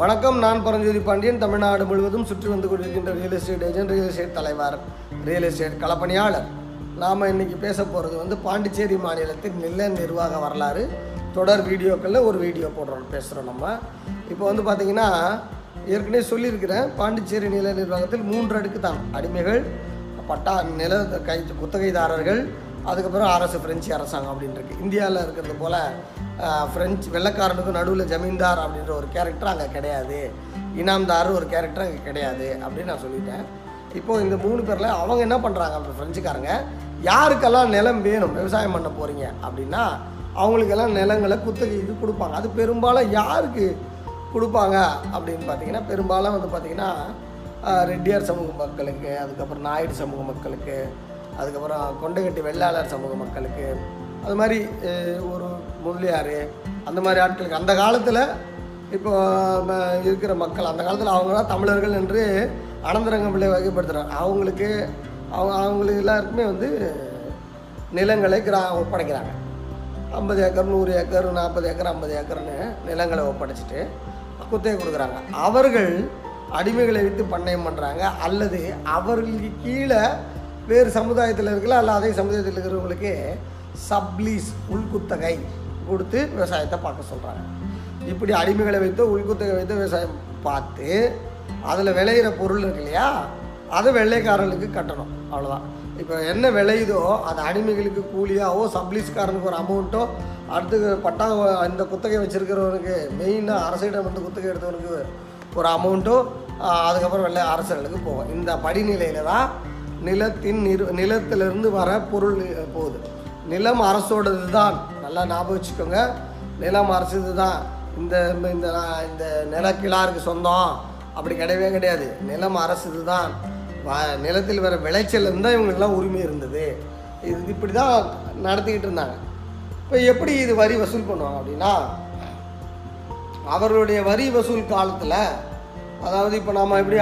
வணக்கம் நான் பரஞ்சோதி பாண்டியன். தமிழ்நாடு முழுவதும் சுற்றி வந்து கொண்டிருக்கின்ற real estate agent real estate தலைவர் ரியல் எஸ்டேட் களப்பணியாளர். நாம் இன்றைக்கி பேச போகிறது வந்து பாண்டிச்சேரி மாநிலத்தின் நில நிர்வாக வரலாறு. தொடர் வீடியோக்களில் ஒரு வீடியோ போடுறோம் பேசுகிறோம் நம்ம. இப்போ வந்து பார்த்திங்கன்னா ஏற்கனவே சொல்லியிருக்கிறேன் பாண்டிச்சேரி நில நிர்வாகத்தில் மூன்று அடுக்கு தான் அடிமைகள் பட்டா நில கை குத்தகைதாரர்கள் அதுக்கப்புறம் அரசு பிரெஞ்சு அரசாங்கம் அப்படின்னு இருக்குது இந்தியாவில் இருக்கிறது போல் ஃப்ரெஞ்சு வெள்ளைக்காரனுக்கும் நடுவில் ஜமீன்தார் அப்படின்ற ஒரு கேரக்டர் அங்கே கிடையாது. இனாம்தார் ஒரு கேரக்டர் அங்கே கிடையாது அப்படின்னு நான் சொல்லிட்டேன். இப்போது இந்த மூணு பேரில் அவங்க என்ன பண்ணுறாங்க அப்படி ஃப்ரெஞ்சுக்காரங்க யாருக்கெல்லாம் நிலம் வேணும் விவசாயம் பண்ண போகிறீங்க அப்படின்னா அவங்களுக்கெல்லாம் நிலங்களை குத்தகைக்கு கொடுப்பாங்க. அது பெரும்பாலும் யாருக்கு கொடுப்பாங்க அப்படின்னு பார்த்தீங்கன்னா பெரும்பாலும் வந்து பார்த்திங்கன்னா ரெட்டியார் சமூக மக்களுக்கு அதுக்கப்புறம் நாயுடு சமூக மக்களுக்கு அதுக்கப்புறம் கொண்டகட்டி வெள்ளாளர் சமூக மக்களுக்கு அது மாதிரி ஒரு முதலியார் அந்த மாதிரி ஆட்களுக்கு அந்த காலத்தில் இப்போ இருக்கிற மக்கள் அந்த காலத்தில் அவங்க தான் தமிழர்கள் என்று அனந்தரங்க பிள்ளை வகைப்படுத்துகிறாங்க அவங்களுக்கு அவங்க அவங்களுக்கு எல்லாருக்குமே வந்து நிலங்களை கிரா ஒப்படைக்கிறாங்க. ஐம்பது ஏக்கர் நூறு ஏக்கர் நாற்பது ஏக்கர் ஐம்பது ஏக்கர்னு நிலங்களை ஒப்படைச்சிட்டு குத்தகை கொடுக்குறாங்க. அவர்கள் அடிமைகளை விற்று பண்ணையம் பண்ணுறாங்க அல்லது அவர்களுக்கு கீழே வேறு சமுதாயத்தில் இருக்கல அல்ல அதே சமுதாயத்தில் இருக்கிறவங்களுக்கு சப்லீஸ் உள்குத்தகை கொடுத்து விவசாயத்தை பார்க்க சொல்கிறாங்க இப்படி அடிமைகளை வைத்து உள்குத்தகை வைத்து விவசாயம் பார்த்து அதில் விளையிற பொருள் இருக்கு இல்லையா? அதை வெள்ளைக்காரர்களுக்கு கட்டணும். அவ்வளோதான் இப்போ என்ன விளையுதோ அது அடிமைகளுக்கு கூலியாவோ சப்ளீஸ்காரனுக்கு ஒரு அமௌண்ட்டோ அடுத்து பட்டா இந்த குத்தகை வச்சுருக்கிறவனுக்கு மெயினாக அரசிடம் வந்து குத்தகை எடுத்தவனுக்கு ஒரு அமௌண்ட்டோ அதுக்கப்புறம் வெள்ளை அரசர்களுக்கு போகும். இந்த படிநிலையில் தான் நிலத்தின் நிறு நிலத்திலிருந்து வர பொருள் போகுது. நிலம் அரசோடது தான் நல்லா ஞாபகம் வச்சுக்கோங்க. நிலம் அரசுது தான் இந்த இந்த இந்த நிலக்கிழாருக்கு சொந்தம். அப்படி கிடையவே கிடையாது. நிலம் அரசுது தான் வ- நிலத்தில் வர விளைச்சல் இருந்தால் இவங்களுக்கெல்லாம் உரிமை இருந்தது. இது இப்படி தான் நடத்திக்கிட்டு இருந்தாங்க. இப்போ எப்படி இது வரி வசூல் பண்ணுவாங்க அப்படின்னா அவர்களுடைய வரி வசூல் காலத்தில் அதாவது இப்போ நம்ம எப்படி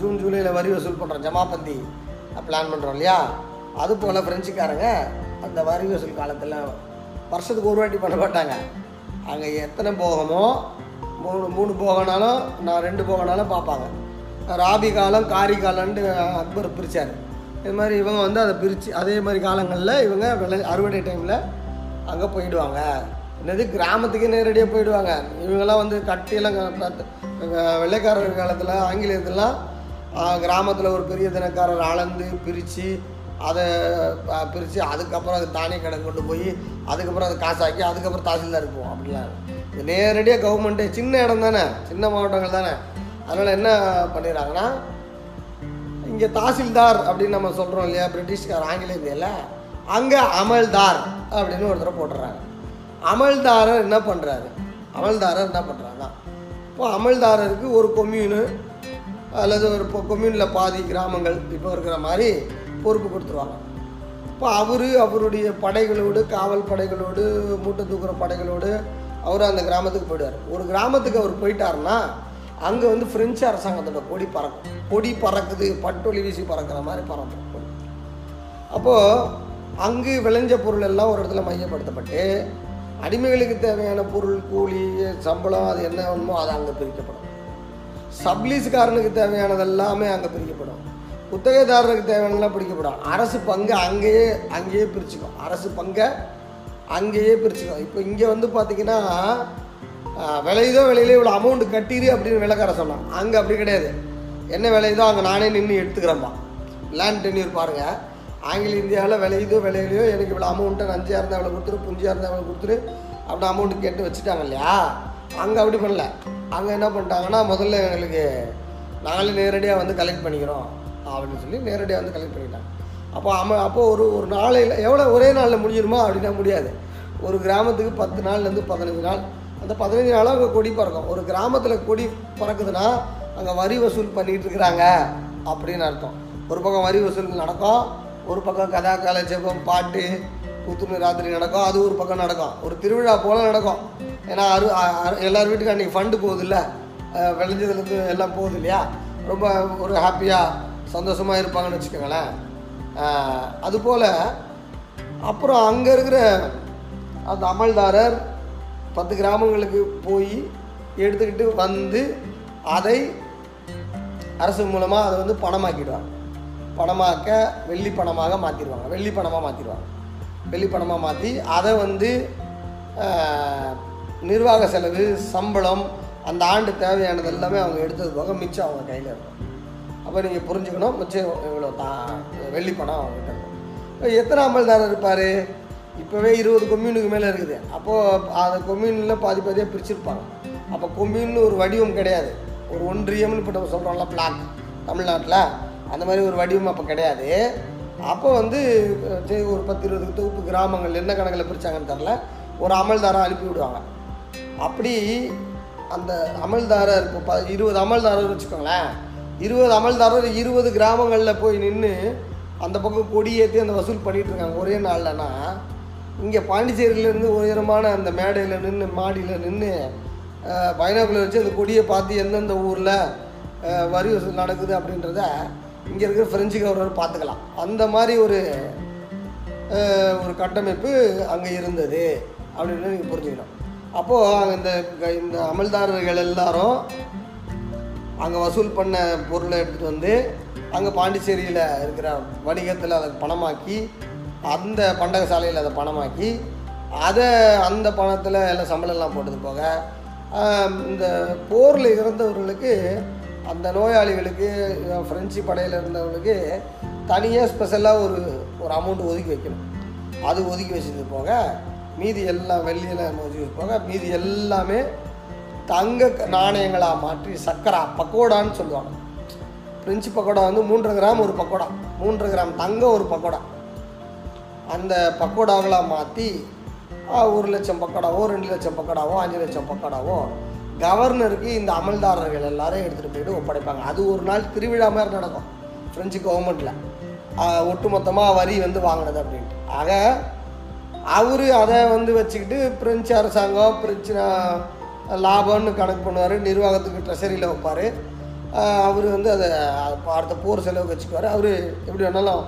ஜூன் ஜூலையில் வரி வசூல் பண்ணுறோம் ஜமாபந்தி பிளான் பண்ணுறோம் இல்லையா? அது போல் ஃப்ரெஞ்சுக்காரங்க அந்த வரி வசூல் காலத்தில் வருஷத்துக்கு ஒரு வாட்டி பண்ண மாட்டாங்க. அங்கே எத்தனை போகமோ மூணு மூணு போகனாலும் நான் ரெண்டு போகனாலும் பார்ப்பாங்க. ராபி காலம் காரி காலம்னு அக்பர் பிரித்தார் இது மாதிரி இவங்க வந்து அதை பிரித்து அதே மாதிரி காலங்களில் இவங்க விளை அறுவடை டைமில் அங்கே போயிடுவாங்க. என்னது கிராமத்துக்கே நேரடியாக போயிடுவாங்க. இவங்கெல்லாம் வந்து கட்டியெல்லாம் க- வெள்ளைக்காரர் காலத்தில் ஆங்கிலேயத்துலாம் கிராமத்தில் ஒரு பெரிய தினக்காரர் அளந்து பிரித்து அதை பிரித்து அதுக்கப்புறம் அது தானே கடன் கொண்டு போய் அதுக்கப்புறம் அதை காசாக்கி அதுக்கப்புறம் தாசில்தார் போவோம் அப்படிலாம். இது நேரடியாக கவர்மெண்ட்டு சின்ன இடம் தானே சின்ன மாவட்டங்கள் தானே. அதனால் என்ன பண்ணிடுறாங்கன்னா இங்கே தாசில்தார் அப்படின்னு நம்ம சொல்கிறோம் இல்லையா பிரிட்டிஷ்கார் ஆங்கில அங்கே அமல்தார் அப்படின்னு ஒருத்தரை போட்டுறாங்க. அமல்தாரர் என்ன பண்ணுறாரு அமல்தாரர் என்ன பண்ணுறாங்கன்னா இப்போ அமல்தாரருக்கு ஒரு கொம்யூனு அல்லது ஒரு இப்போ கொம்யூனில் பாதி கிராமங்கள் இப்போ இருக்கிற மாதிரி பொறுப்பு கொடுத்துருவாங்க இப்போ அவர் அவருடைய படைகளோடு காவல் படைகளோடு மூட்டை தூக்குற படைகளோடு அவர் அந்த கிராமத்துக்கு போயிடுவார். ஒரு கிராமத்துக்கு அவர் போயிட்டாருன்னா அங்கே வந்து ஃப்ரெஞ்சு அரசாங்கத்தோட கொடி பறக்கும். கொடி பறக்குது பட்டொலி வீசி பறக்கிற மாதிரி பறக்கும். அப்போது அங்கு விளைஞ்ச பொருள் எல்லாம் ஒரு இடத்துல மையப்படுத்தப்பட்டு அடிமைகளுக்கு தேவையான பொருள் கூலி சம்பளம் அது என்ன வேணுமோ அது அங்கே பிரிக்கப்படும். சப்லீஸ்காரனுக்கு தேவையானது எல்லாமே அங்கே பிரிக்கப்படும். குத்தகைதாரருக்கு தேவையானலாம் பிடிக்கப்படும் அரசு பங்கு அங்கேயே அங்கேயே பிரிச்சுக்கும் அரசு பங்கை அங்கேயே பிரிச்சுக்கும் இப்போ இங்கே வந்து பார்த்தீங்கன்னா விலையுதோ விலையிலே இவ்வளோ அமௌண்ட் கட்டிடு அப்படின்னு விளக்கார சொன்னான். அங்கே அப்படி கிடையாது. என்ன விலையுதோ அங்கே நானே நின்று எடுத்துக்கிறேன்ப்பா லேண்ட் டென்யூர் பாருங்கள் ஆங்கில இந்தியாவில் விலையுதோ விளையிலையோ எனக்கு இவ்வளோ அமௌண்ட்டை நஞ்சியாக இருந்தால் இவ்வளோ கொடுத்துரு புஞ்சியாக இருந்தால் இவ்வளோ கொடுத்துரு அப்படி அமௌண்ட்டு கேட்டு வச்சுட்டாங்க இல்லையா? அங்கே அப்படி பண்ணல. அங்கே என்ன பண்ணிட்டாங்கன்னா முதல்ல எங்களுக்கு நாங்களே நேரடியாக வந்து கலெக்ட் பண்ணிக்கிறோம். அப்படின்னு சொல்லி நேரடியாக வந்து கலெக்ட் பண்ணிட்டாங்க. அப்போ அம அப்போது ஒரு ஒரு நாளையில் எவ்வளோ ஒரே நாளில் முடிஞ்சிருமா அப்படின்னா முடியாது. ஒரு கிராமத்துக்கு பத்து நாள்லேருந்து பதினஞ்சு நாள். அந்த பதினஞ்சு நாளாக அங்கே கொடி பறக்கும். ஒரு கிராமத்தில் கொடி பறக்குதுன்னா அங்கே வரி வசூல் பண்ணிகிட்டு இருக்கிறாங்க அப்படின்னு அர்த்தம். ஒரு பக்கம் வரி வசூல் நடக்கும். ஒரு பக்கம் கதா கலாச்சேபம் பாட்டு கூத்துணு ராத்திரி நடக்கும். அது ஒரு பக்கம் நடக்கும். ஒரு திருவிழா போல் நடக்கும். ஏன்னா அரு அரு- எல்லார் வீட்டுக்கும் அன்றைக்கி ஃபண்டு போகுது இல்லை விளைஞ்சதுலேருந்து எல்லாம் போகுது இல்லையா? ரொம்ப ஒரு ஹாப்பியாக சந்தோஷமாக இருப்பாங்கன்னு வச்சுக்கோங்களேன். அதுபோல் அப்புறம் அங்கே இருக்கிற அந்த அமல்தாரர் பத்து கிராமங்களுக்கு போய் எடுத்துக்கிட்டு வந்து அதை அரசு மூலமாக அதை வந்து பணமாக்கிடுவாங்க. பணமாக்க வெள்ளி பணமாக மாற்றிடுவாங்க வெள்ளி பணமாக மாற்றிடுவாங்க வெள்ளி பணமாக மாற்றி அதை வந்து நிர்வாக செலவு சம்பளம் அந்த ஆண்டு தேவையானது எல்லாமே அவங்க எடுத்தது போக மிச்சம் அவங்க கையில் இருக்கும். அப்போ நீங்கள் புரிஞ்சுக்கணும். மிச்சம் இவ்வளோ தான் வெள்ளி பணம் அவங்ககிட்ட இருக்கும். எத்தனை அமல்தாரர் இருப்பார்? இப்போவே இருபது கொம்யூனுக்கு மேலே இருக்குது. அப்போது அந்த கொம்யூனில் பாதி பாதியாக பிரிச்சிருப்பாங்க. அப்போ கொம்யூன்னு ஒரு வடிவம் கிடையாது. ஒரு ஒன்றியம்னு இப்போ நம்ம சொல்கிறோம்ல பிளாக். தமிழ்நாட்டில் அந்த மாதிரி ஒரு வடிவம் அப்போ கிடையாது. அப்போ வந்து சரி ஒரு பத்து இருபது தொகுப்பு கிராமங்கள் என்ன கணக்கில் பிரித்தாங்கன்னு தெரில ஒரு அமல்தாரம் அனுப்பி விடுவாங்க. அப்படி அந்த அமல்தாரர் இப்போ ப இருபது அமல்தாரர் வச்சுக்கோங்களேன். இருபது அமல்தாரர் இருபது கிராமங்களில் போய் நின்று அந்த பக்கம் கொடியேற்றி அந்த வசூல் பண்ணிகிட்டு இருக்காங்க ஒரே நாள்லனா இங்கே பாண்டிச்சேரியிலேருந்து உயரமான அந்த மேடையில் நின்று மாடியில் நின்று பைனாக்குள்ள வச்சு அந்த கொடியை பார்த்து எந்தெந்த ஊரில் வரி வசூல் நடக்குது அப்படின்றத இங்கே இருக்கிற ஃப்ரெஞ்சு கவர்னர் பார்த்துக்கலாம். அந்த மாதிரி ஒரு ஒரு கட்டமைப்பு அங்கே இருந்தது அப்படின்னு நீங்கள் புரிஞ்சுக்கணும். அப்போது இந்த இந்த அமல்தாரர்கள் எல்லாரும் அங்கே வசூல் பண்ண பொருளை எடுத்துகிட்டு வந்து அங்கே பாண்டிச்சேரியில் இருக்கிற வணிகத்தில் அதை பணமாக்கி அந்த பண்டக சாலையில் அதை பணமாக்கி அதை அந்த பணத்தில் எல்லாம் சம்பளம்லாம் போட்டது போக இந்த போரில் இறந்தவர்களுக்கு அந்த நோயாளிகளுக்கு ஃப்ரெஞ்சு படையில் இருந்தவர்களுக்கு தனியாக ஸ்பெஷலாக ஒரு ஒரு அமௌண்ட் ஒதுக்கி வைக்கணும். அது ஒதுக்கி வச்சது போக மீதி எல்லாம் வெள்ளியில் ஒதுக்கி வச்சது போக மீதி எல்லாமே தங்க நாணயங்களாக மாற்றி சக்கரா பக்கோடான்னு சொல்லுவாங்க. பிரெஞ்சு பக்கோடா வந்து மூன்று கிராம் ஒரு பக்கோடா மூன்று கிராம் தங்கம் ஒரு பக்கோடா. அந்த பக்கோடாக்களாக மாற்றி ஒரு லட்சம் பக்கோடாவோ ரெண்டு லட்சம் பக்கோடாவோ அஞ்சு லட்சம் பக்கோடாவோ கவர்னருக்கு இந்த அமல்தாரர்கள் எல்லாரும் எடுத்துகிட்டு போயிட்டு ஒப்படைப்பாங்க. அது ஒரு நாள் திருவிழா மாதிரி நடக்கும் ஃப்ரெஞ்சு கவர்மெண்ட்டில் ஒட்டுமொத்தமாக வரி வந்து வாங்கினது அப்படின்ட்டு. ஆக அவர் அதை வந்து வச்சுக்கிட்டு பிரெஞ்சு அரசாங்கம் பிரெஞ்சு லாபம்னு கணக்கு பண்ணுவார் நிர்வாகத்துக்கு ட்ரெஷரியில் வைப்பார். அவர் வந்து அதை அடுத்த போர் செலவுக்கு வச்சுக்குவார் அவர் எப்படி வேணாலும்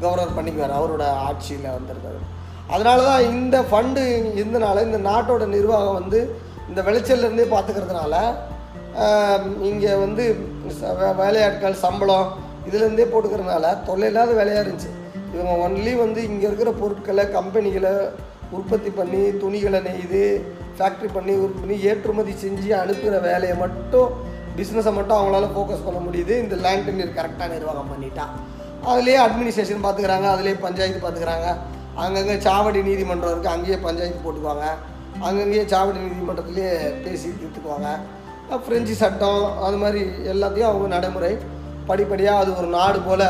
கவர்னர் பண்ணிக்குவார் அவரோட ஆட்சியில் வந்திருக்காரு. அதனால தான் இந்த ஃபண்டு இருந்தனால இந்த நாட்டோட நிர்வாகம் வந்து இந்த விளைச்சல்லேருந்தே பார்த்துக்கிறதுனால இங்கே வந்து ச- வே- வேலையாட்கள் சம்பளம் இதுலேருந்தே போட்டுக்கிறதுனால தொல்லை இல்லாத வேலையாக இருந்துச்சு. இவங்க ஒன்லி வந்து இங்கே இருக்கிற பொருட்களை கம்பெனிகளை உற்பத்தி பண்ணி துணிகளை நெய்து ஃபேக்ட்ரி பண்ணி உற்பத்தி பண்ணி ஏற்றுமதி செஞ்சு அனுப்புகிற வேலையை மட்டும் பிஸ்னஸை மட்டும் அவங்களால ஃபோக்கஸ் பண்ண முடியுது. இந்த லேண்ட் டென்யூர் கரெக்டாக நிர்வாகம் பண்ணிட்டா. அதுலேயே அட்மினிஸ்ட்ரேஷன் பார்த்துக்கிறாங்க அதுலேயே பஞ்சாயத்து பார்த்துக்கிறாங்க அங்கங்கே சாவடி நீதிமன்றம் இருக்குது அங்கேயே பஞ்சாயத்து போட்டுக்குவாங்க. அங்கங்கேயே சாவடி நீதிமன்றத்துலேயே பேசி தீர்த்துக்குவாங்க. ஃப்ரெஞ்சு சட்டம் அது மாதிரி எல்லாத்தையும் அவங்க நடைமுறை. படிப்படியாக அது ஒரு நாடு போல்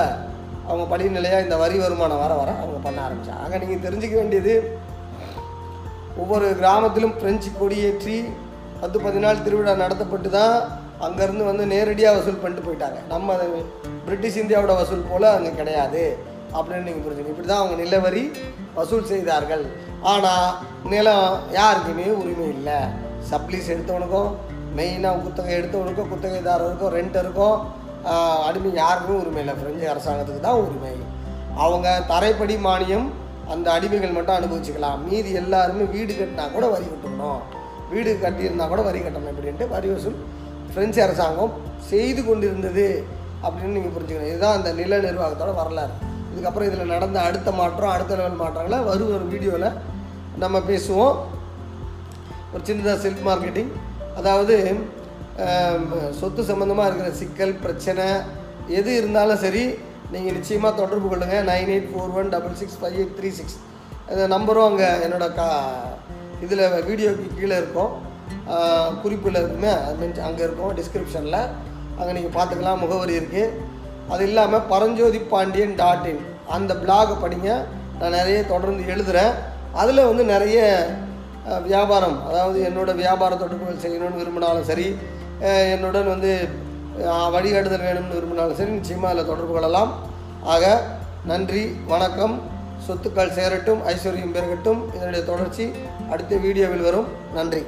அவங்க படிநிலையாக இந்த வரி வருமானம் வர வர அவங்க பண்ண ஆரம்பித்தாங்க ஆக நீங்கள் தெரிஞ்சுக்க வேண்டியது ஒவ்வொரு கிராமத்திலும் பிரெஞ்சு கொடியேற்றி பத்து பதினாலு திருவிழா நடத்தப்பட்டு தான் அங்கேருந்து வந்து நேரடியாக வசூல் பண்ணிட்டு போயிட்டாங்க. நம்ம பிரிட்டிஷ் இந்தியாவோட வசூல் போல் அங்கே கிடையாது அப்படின்னு நீங்கள் புரிஞ்சுங்க இப்படி தான் அவங்க நிலவரி வசூல் செய்தார்கள். ஆனால் நிலம் யாருக்குமே உரிமை இல்லை. சப்ளீஸ் எடுத்தவனுக்கும் மெயினாக குத்தகை எடுத்தவனுக்கும் குத்தகைதாரருக்கும் ரெண்டருக்கும் ஆஹ், அடிமை யாருக்குமே உரிமை இல்லை. பிரெஞ்சு அரசாங்கத்துக்கு தான் உரிமை. அவங்க தரைப்படி மானியம் அந்த அடிமைகள் மட்டும் அனுபவிச்சுக்கலாம். மீதி எல்லாருமே வீடு கட்டினா கூட வரி கட்டணும். வீடு கட்டியிருந்தா கூட வரி கட்டணும் இப்படின்ட்டு வரி வசூல் ஃப்ரெஞ்சு அரசாங்கம் செய்து கொண்டிருந்தது அப்படின்னு நீங்கள் புரிஞ்சுக்கணும். இதுதான் அந்த நில நிர்வாகத்தோட வரலாறு. இதுக்கப்புறம் இதில் நடந்த அடுத்த மாற்றம் அடுத்த லெவல் மாற்றங்களை வரும் ஒரு வீடியோவில் நம்ம பேசுவோம். ஒரு சின்னதாக செல்ஃப் மார்க்கெட்டிங் அதாவது சொத்து சம்மந்தமாக இருக்கிற சிக்கல் பிரச்சனை எது இருந்தாலும் சரி நீங்கள் நிச்சயமாக தொடர்பு கொள்ளுங்கள் nine eight four one double six five eight three six. இந்த நம்பரும் அங்கே என்னோட கா இதில் வீடியோக்கு கீழே இருக்கும். குறிப்பில் இருக்குமே அது மீன்ஸ் அங்கே இருக்கும் டிஸ்கிரிப்ஷனில் அங்கே நீங்கள் பார்த்துக்கலாம் முகவரி இருக்குது அது இல்லாமல் பரஞ்சோதி பாண்டியன் டாட் இன் அந்த பிளாகை படிங்க. நான் நிறைய தொடர்ந்து எழுதுகிறேன் அதில் வந்து நிறைய வியாபாரம் அதாவது என்னோடய வியாபார தொடர்புகள் செய்யணும்னு விரும்பினாலும் சரி என்னுடன் வந்து வழிகாட்டுதல் வேணும்னு விரும்பினாலும் சரி நிச்சயமாக அதில் தொடர்பு கொள்ளலாம். ஆக நன்றி வணக்கம். சொத்துக்கள் சேரட்டும் ஐஸ்வர்யம் பெருகட்டும். இதனுடைய தொடர்ச்சி அடுத்த வீடியோவில் வரும். நன்றி.